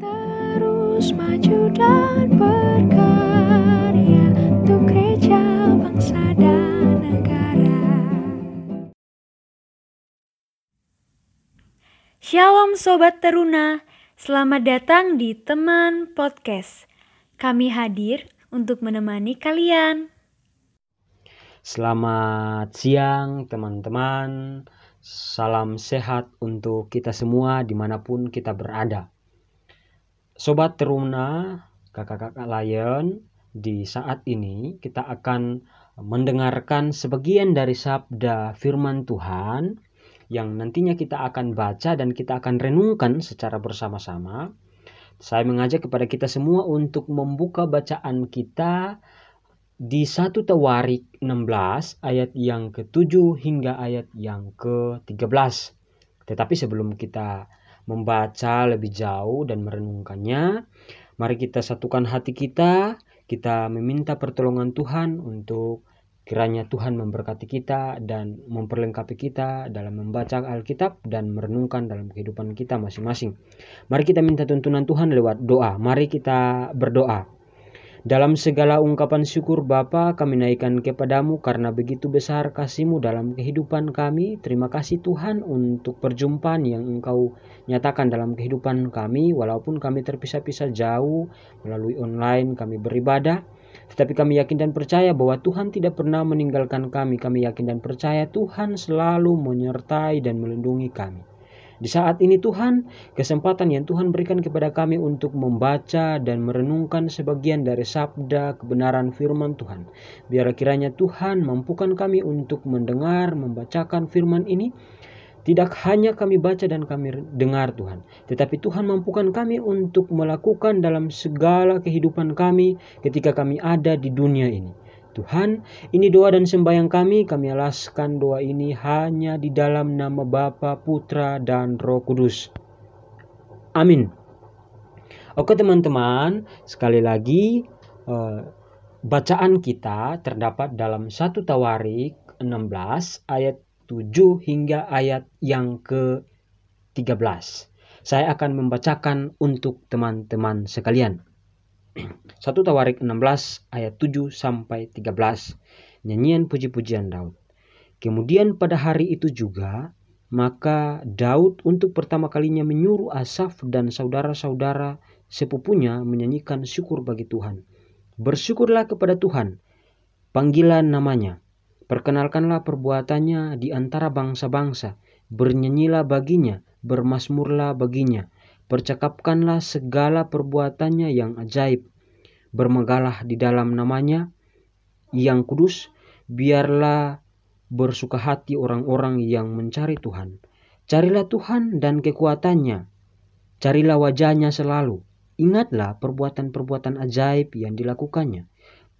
Terus maju dan berkarya untuk gereja, bangsa, dan negara. Shalom Sobat Teruna, selamat datang di Teman Podcast. Kami hadir untuk menemani kalian. Selamat siang teman-teman, salam sehat untuk kita semua di mana pun kita berada. Sobat Teruna, kakak-kakak Lion, di saat ini kita akan mendengarkan sebagian dari sabda firman Tuhan yang nantinya kita akan baca dan kita akan renungkan secara bersama-sama. Saya mengajak kepada kita semua untuk membuka bacaan kita di 1 Tawarik 16 ayat yang ke-7 hingga ayat yang ke-13. Tetapi sebelum kita membaca lebih jauh dan merenungkannya, mari kita satukan hati kita, kita meminta pertolongan Tuhan untuk kiranya Tuhan memberkati kita dan memperlengkapi kita dalam membaca Alkitab dan merenungkan dalam kehidupan kita masing-masing. Mari kita minta tuntunan Tuhan lewat doa. Mari kita berdoa. Dalam segala ungkapan syukur Bapa kami naikkan kepadamu karena begitu besar kasihmu dalam kehidupan kami. Terima kasih Tuhan untuk perjumpaan yang engkau nyatakan dalam kehidupan kami. Walaupun kami terpisah-pisah jauh melalui online kami beribadah. Tetapi kami yakin dan percaya bahwa Tuhan tidak pernah meninggalkan kami. Kami yakin dan percaya Tuhan selalu menyertai dan melindungi kami. Di saat ini Tuhan, kesempatan yang Tuhan berikan kepada kami untuk membaca dan merenungkan sebagian dari sabda kebenaran firman Tuhan. Biar kiranya Tuhan mampukan kami untuk mendengar, membacakan firman ini, tidak hanya kami baca dan kami dengar Tuhan, tetapi Tuhan mampukan kami untuk melakukan dalam segala kehidupan kami ketika kami ada di dunia ini. Tuhan, ini doa dan sembahyang kami, kami alaskan doa ini hanya di dalam nama Bapa, Putra, dan Roh Kudus. Amin. Oke teman-teman, sekali lagi eh, bacaan kita terdapat dalam satu Tawarik 16 ayat 7 hingga ayat yang ke-13. Saya akan membacakan untuk teman-teman sekalian. 1 Tawarik 16 ayat 7 sampai 13. Nyanyian puji-pujian Daud. Kemudian pada hari itu juga maka Daud untuk pertama kalinya menyuruh Asaf dan saudara-saudara sepupunya menyanyikan syukur bagi Tuhan. Bersyukurlah kepada Tuhan. Panggilan namanya. Perkenalkanlah perbuatannya di antara bangsa-bangsa. Bernyanyilah baginya, bermasmurlah baginya Percakapkanlah segala perbuatannya yang ajaib. Bermegalah di dalam namanya yang kudus. Biarlah bersuka hati orang-orang yang mencari Tuhan. Carilah Tuhan dan kekuatannya. Carilah wajahnya selalu. Ingatlah perbuatan-perbuatan ajaib yang dilakukannya.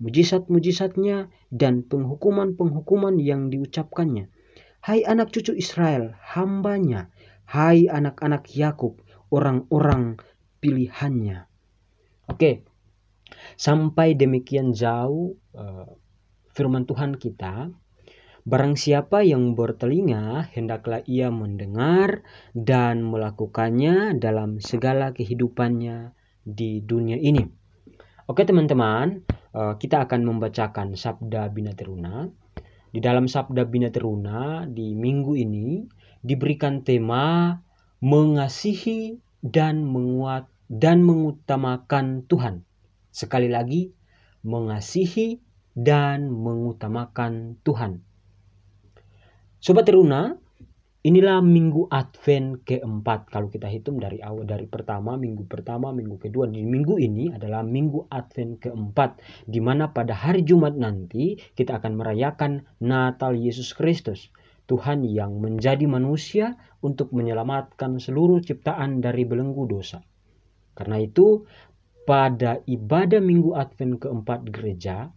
Mujizat-mujizatnya dan penghukuman-penghukuman yang diucapkannya. Hai anak cucu Israel, hambanya. Hai anak-anak Yakub, orang-orang pilihannya. Oke, sampai demikian jauh uh, firman Tuhan kita. Barang siapa yang bertelinga, hendaklah ia mendengar dan melakukannya dalam segala kehidupannya di dunia ini. Oke teman-teman, uh, kita akan membacakan Sabda Bina Teruna. Di dalam Sabda Bina Teruna di minggu ini diberikan tema mengasihi dan menguat dan mengutamakan Tuhan. Sekali lagi, mengasihi dan mengutamakan Tuhan. Sobat Teruna, inilah minggu Advent keempat kalau kita hitung dari awal dari pertama minggu pertama minggu kedua di minggu ini adalah minggu Advent keempat di mana pada hari Jumat nanti kita akan merayakan Natal Yesus Kristus Tuhan yang menjadi manusia untuk menyelamatkan seluruh ciptaan dari belenggu dosa. Karena itu, pada ibadah Minggu Advent keempat gereja,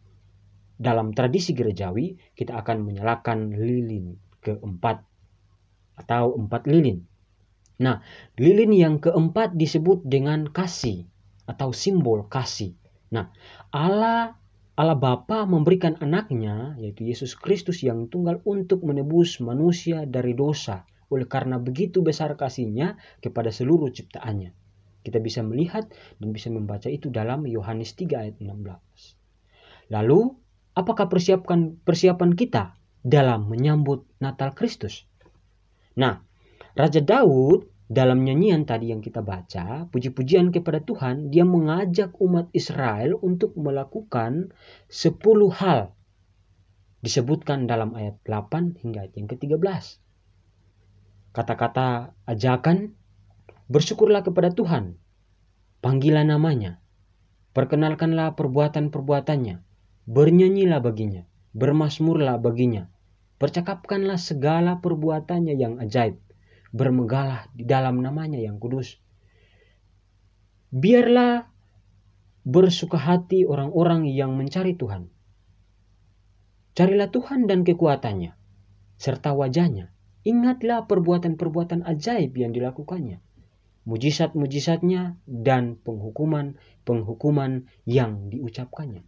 dalam tradisi gerejawi, kita akan menyalakan lilin keempat atau empat lilin. Nah, lilin yang keempat disebut dengan kasih atau simbol kasih. Nah, Allah Allah Bapa memberikan anaknya, yaitu Yesus Kristus yang tunggal untuk menebus manusia dari dosa oleh karena begitu besar kasihnya kepada seluruh ciptaannya. Kita bisa melihat dan bisa membaca itu dalam Yohanes 3 ayat 16. Lalu, apakah persiapan persiapan kita dalam menyambut Natal Kristus? Nah, Raja Daud dalam nyanyian tadi yang kita baca, puji-pujian kepada Tuhan, dia mengajak umat Israel untuk melakukan 10 hal. Disebutkan dalam ayat 8 hingga ayat yang ke-13. Kata-kata ajakan Bersyukurlah kepada Tuhan. Panggilah namanya. Perkenalkanlah perbuatan-perbuatannya. Bernyanyilah baginya. Bermasmurlah baginya. Percakapkanlah segala perbuatannya yang ajaib. Bermegalah di dalam namanya yang kudus. Biarlah bersuka hati orang-orang yang mencari Tuhan. Carilah Tuhan dan kekuatannya, serta wajahnya. Ingatlah perbuatan-perbuatan ajaib yang dilakukannya mujizat-mujizatnya dan penghukuman-penghukuman yang diucapkannya.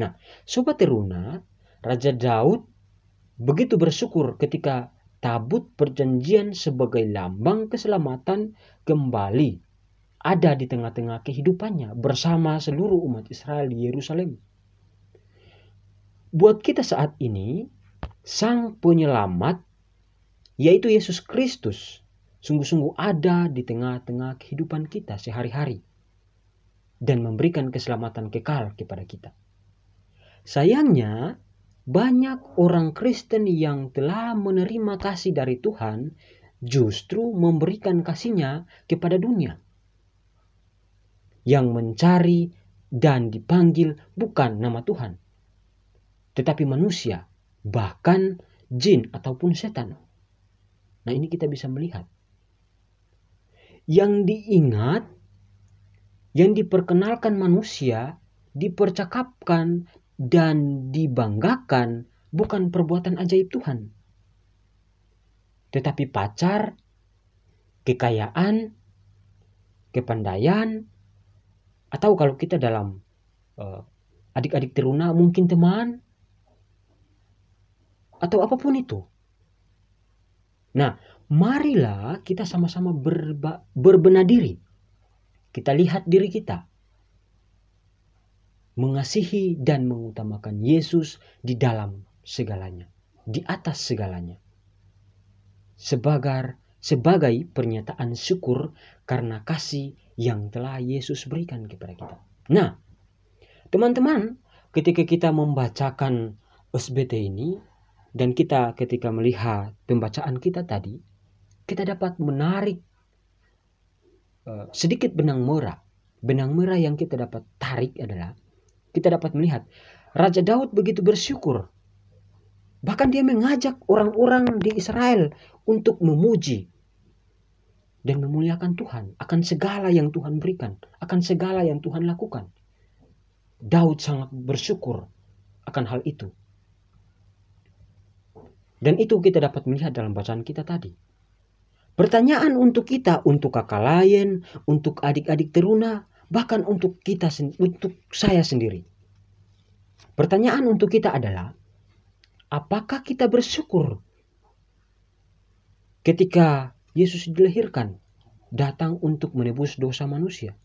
Nah, Sobat Teruna, Raja Daud begitu bersyukur ketika tabut perjanjian sebagai lambang keselamatan kembali ada di tengah-tengah kehidupannya bersama seluruh umat Israel di Yerusalem. Buat kita saat ini, Sang Penyelamat, yaitu Yesus Kristus, sungguh-sungguh ada di tengah-tengah kehidupan kita sehari-hari dan memberikan keselamatan kekal kepada kita. Sayangnya, banyak orang Kristen yang telah menerima kasih dari Tuhan justru memberikan kasihnya kepada dunia. Yang mencari dan dipanggil bukan nama Tuhan, tetapi manusia, bahkan jin ataupun setan. Nah, ini kita bisa melihat yang diingat, yang diperkenalkan manusia, dipercakapkan, dan dibanggakan bukan perbuatan ajaib Tuhan. Tetapi pacar, kekayaan, kepandaian, atau kalau kita dalam uh, adik-adik teruna mungkin teman, atau apa pun itu. Nah, marilah kita sama-sama berbenah diri. Kita lihat diri kita. Mengasihi dan mengutamakan Yesus di dalam segalanya. Di atas segalanya. Sebagai, sebagai pernyataan syukur karena kasih yang telah Yesus berikan kepada kita. Nah, teman-teman, ketika kita membacakan SBT ini, dan kita ketika melihat pembacaan kita tadi, kita dapat menarik uh, sedikit benang merah. Benang merah yang kita dapat tarik adalah kita dapat melihat Raja Daud begitu bersyukur. Bahkan dia mengajak orang-orang di Israel untuk memuji dan memuliakan Tuhan akan segala yang Tuhan berikan, akan segala yang Tuhan lakukan. Daud sangat bersyukur akan hal itu. Dan itu kita dapat melihat dalam bacaan kita tadi. Pertanyaan untuk kita, untuk kakak lain, untuk adik-adik teruna, bahkan untuk kita, untuk saya sendiri. Pertanyaan untuk kita adalah, apakah kita bersyukur ketika Yesus dilahirkan, datang untuk menebus dosa manusia?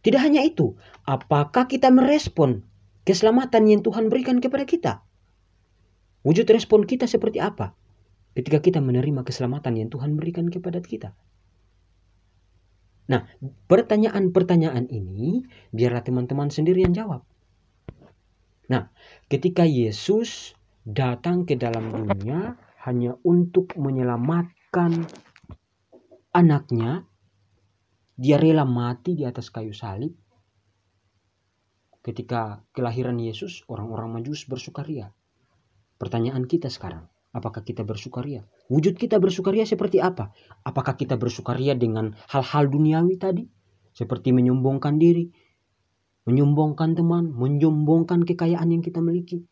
Tidak hanya itu, apakah kita merespon keselamatan yang Tuhan berikan kepada kita? Wujud respon kita seperti apa? ketika kita menerima keselamatan yang Tuhan berikan kepada kita. Nah, pertanyaan-pertanyaan ini biarlah teman-teman sendiri yang jawab. Nah, ketika Yesus datang ke dalam dunia hanya untuk menyelamatkan anaknya, dia rela mati di atas kayu salib. Ketika kelahiran Yesus, orang-orang Majus bersukaria. Pertanyaan kita sekarang, Apakah kita bersukaria? Wujud kita bersukaria seperti apa? Apakah kita bersukaria dengan hal-hal duniawi tadi? Seperti menyombongkan diri, menyombongkan teman, menyombongkan kekayaan yang kita miliki.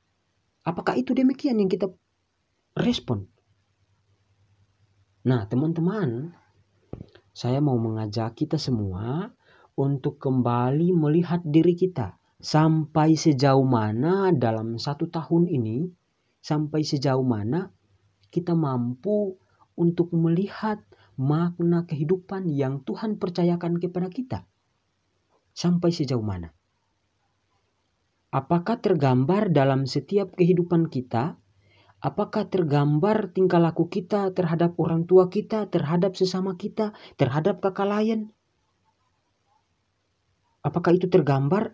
Apakah itu demikian yang kita respon? Nah, teman-teman, saya mau mengajak kita semua untuk kembali melihat diri kita sampai sejauh mana dalam satu tahun ini sampai sejauh mana kita mampu untuk melihat makna kehidupan yang Tuhan percayakan kepada kita? Sampai sejauh mana? Apakah tergambar dalam setiap kehidupan kita? Apakah tergambar tingkah laku kita terhadap orang tua kita, terhadap sesama kita, terhadap kakak lain? Apakah itu tergambar?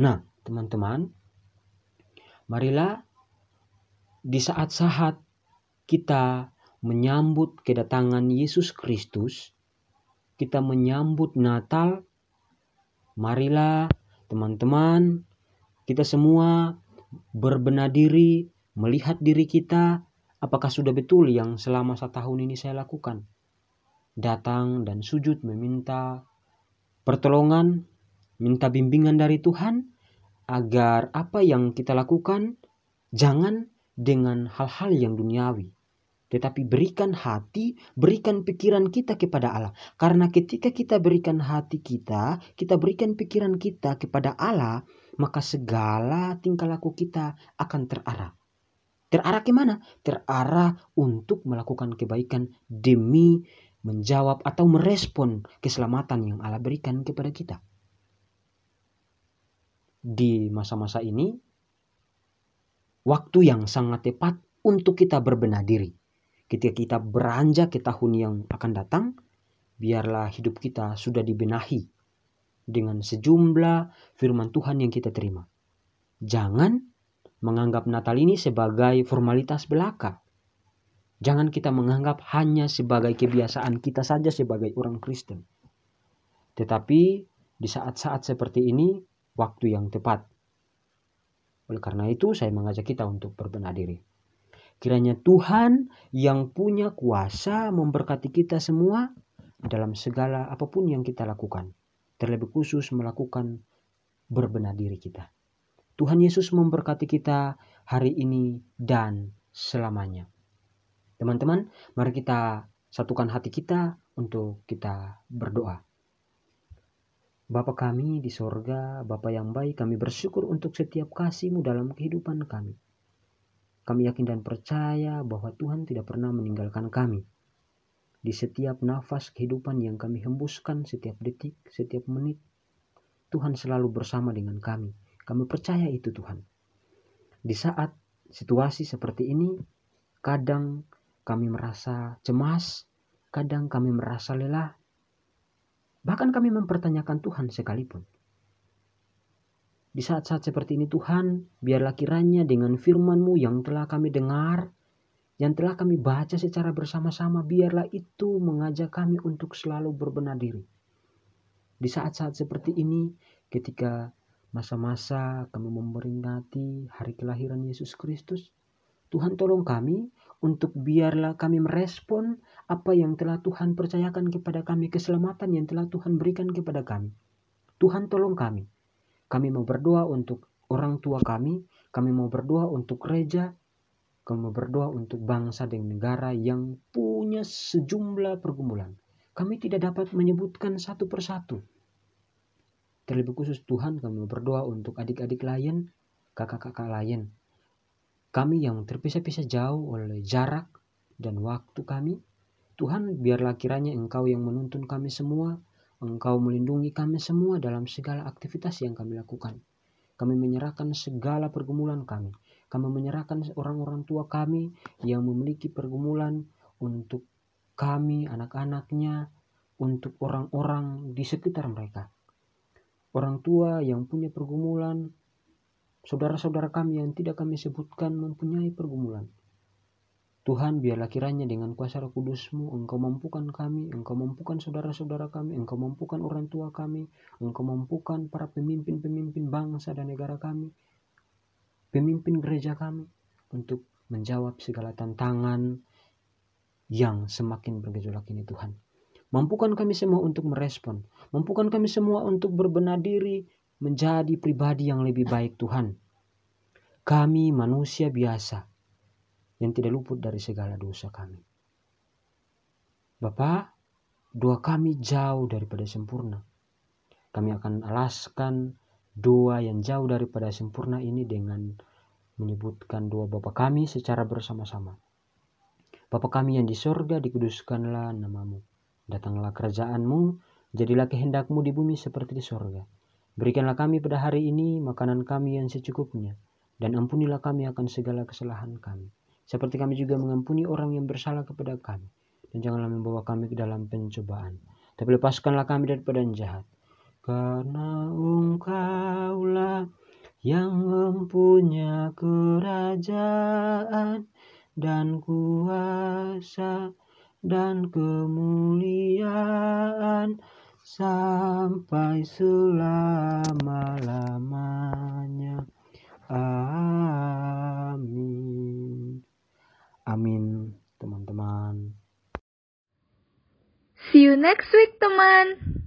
Nah, teman-teman, marilah di saat-saat kita menyambut kedatangan Yesus Kristus, kita menyambut Natal, marilah teman-teman, kita semua berbenah diri, melihat diri kita, apakah sudah betul yang selama satu tahun ini saya lakukan. Datang dan sujud meminta pertolongan, minta bimbingan dari Tuhan, agar apa yang kita lakukan jangan dengan hal-hal yang duniawi, tetapi berikan hati, berikan pikiran kita kepada Allah. Karena ketika kita berikan hati kita, kita berikan pikiran kita kepada Allah, maka segala tingkah laku kita akan terarah. Terarah ke mana? Terarah untuk melakukan kebaikan demi menjawab atau merespon keselamatan yang Allah berikan kepada kita. Di masa-masa ini, waktu yang sangat tepat untuk kita berbenah diri ketika kita beranjak ke tahun yang akan datang, biarlah hidup kita sudah dibenahi dengan sejumlah firman Tuhan yang kita terima. Jangan menganggap Natal ini sebagai formalitas belaka. Jangan kita menganggap hanya sebagai kebiasaan kita saja sebagai orang Kristen. Tetapi di saat-saat seperti ini, waktu yang tepat. Oleh karena itu, saya mengajak kita untuk berbenah diri. Kiranya Tuhan yang punya kuasa memberkati kita semua dalam segala apa pun yang kita lakukan. Terlebih khusus melakukan berbenah diri kita. Tuhan Yesus memberkati kita hari ini dan selamanya. Teman-teman, mari kita satukan hati kita untuk kita berdoa. Bapa kami di sorga, Bapa yang baik, kami bersyukur untuk setiap kasih-Mu dalam kehidupan kami. Kami yakin dan percaya bahwa Tuhan tidak pernah meninggalkan kami. Di setiap nafas kehidupan yang kami hembuskan, setiap detik, setiap menit, Tuhan selalu bersama dengan kami. Kami percaya itu Tuhan. Di saat situasi seperti ini, kadang kami merasa cemas, kadang kami merasa lelah, bahkan kami mempertanyakan Tuhan sekalipun. Di saat-saat seperti ini Tuhan, biarlah kiranya dengan firman-Mu yang telah kami dengar, yang telah kami baca secara bersama-sama, biarlah itu mengajak kami untuk selalu berbenah diri. Di saat-saat seperti ini, ketika masa-masa kami memperingati hari kelahiran Yesus Kristus, Tuhan tolong kami untuk biarlah kami merespon apa yang telah Tuhan percayakan kepada kami, keselamatan yang telah Tuhan berikan kepada kami. Tuhan tolong kami kami mau berdoa untuk orang tua kami, kami mau berdoa untuk gereja, kami mau berdoa untuk bangsa dan negara yang punya sejumlah pergumulan. Kami tidak dapat menyebutkan satu persatu. Terlebih khusus Tuhan kami mau berdoa untuk adik-adik lain, kakak-kakak lain. Kami yang terpisah-pisah jauh oleh jarak dan waktu kami, Tuhan biarlah kiranya Engkau yang menuntun kami semua Engkau melindungi kami semua dalam segala aktivitas yang kami lakukan. Kami menyerahkan segala pergumulan kami. Kami menyerahkan orang-orang tua kami yang memiliki pergumulan untuk kami, anak-anaknya, untuk orang-orang di sekitar mereka. Orang tua yang punya pergumulan, saudara-saudara kami yang tidak kami sebutkan mempunyai pergumulan. Tuhan biarlah kiranya dengan kuasa roh kudusmu Engkau mampukan kami, Engkau mampukan saudara-saudara kami, Engkau mampukan orang tua kami, Engkau mampukan para pemimpin-pemimpin bangsa dan negara kami, pemimpin gereja kami untuk menjawab segala tantangan yang semakin bergejolak ini Tuhan. Mampukan kami semua untuk merespon, mampukan kami semua untuk berbenah diri menjadi pribadi yang lebih baik Tuhan. Kami manusia biasa, yang tidak luput dari segala dosa kami. Bapa, doa kami jauh daripada sempurna. Kami akan alaskan doa yang jauh daripada sempurna ini dengan menyebutkan doa Bapa kami secara bersama-sama. Bapa kami yang di sorga, dikuduskanlah namamu. Datanglah kerajaanmu, jadilah kehendakmu di bumi seperti di sorga. Berikanlah kami pada hari ini makanan kami yang secukupnya, dan ampunilah kami akan segala kesalahan kami. Seperti kami juga mengampuni orang yang bersalah kepada kami. Dan janganlah membawa kami ke dalam pencobaan. Tapi lepaskanlah kami daripada yang jahat. Karena engkaulah yang mempunyai kerajaan dan kuasa dan kemuliaan sampai selama-lamanya. Amin. Amin, teman-teman. See you next week, teman.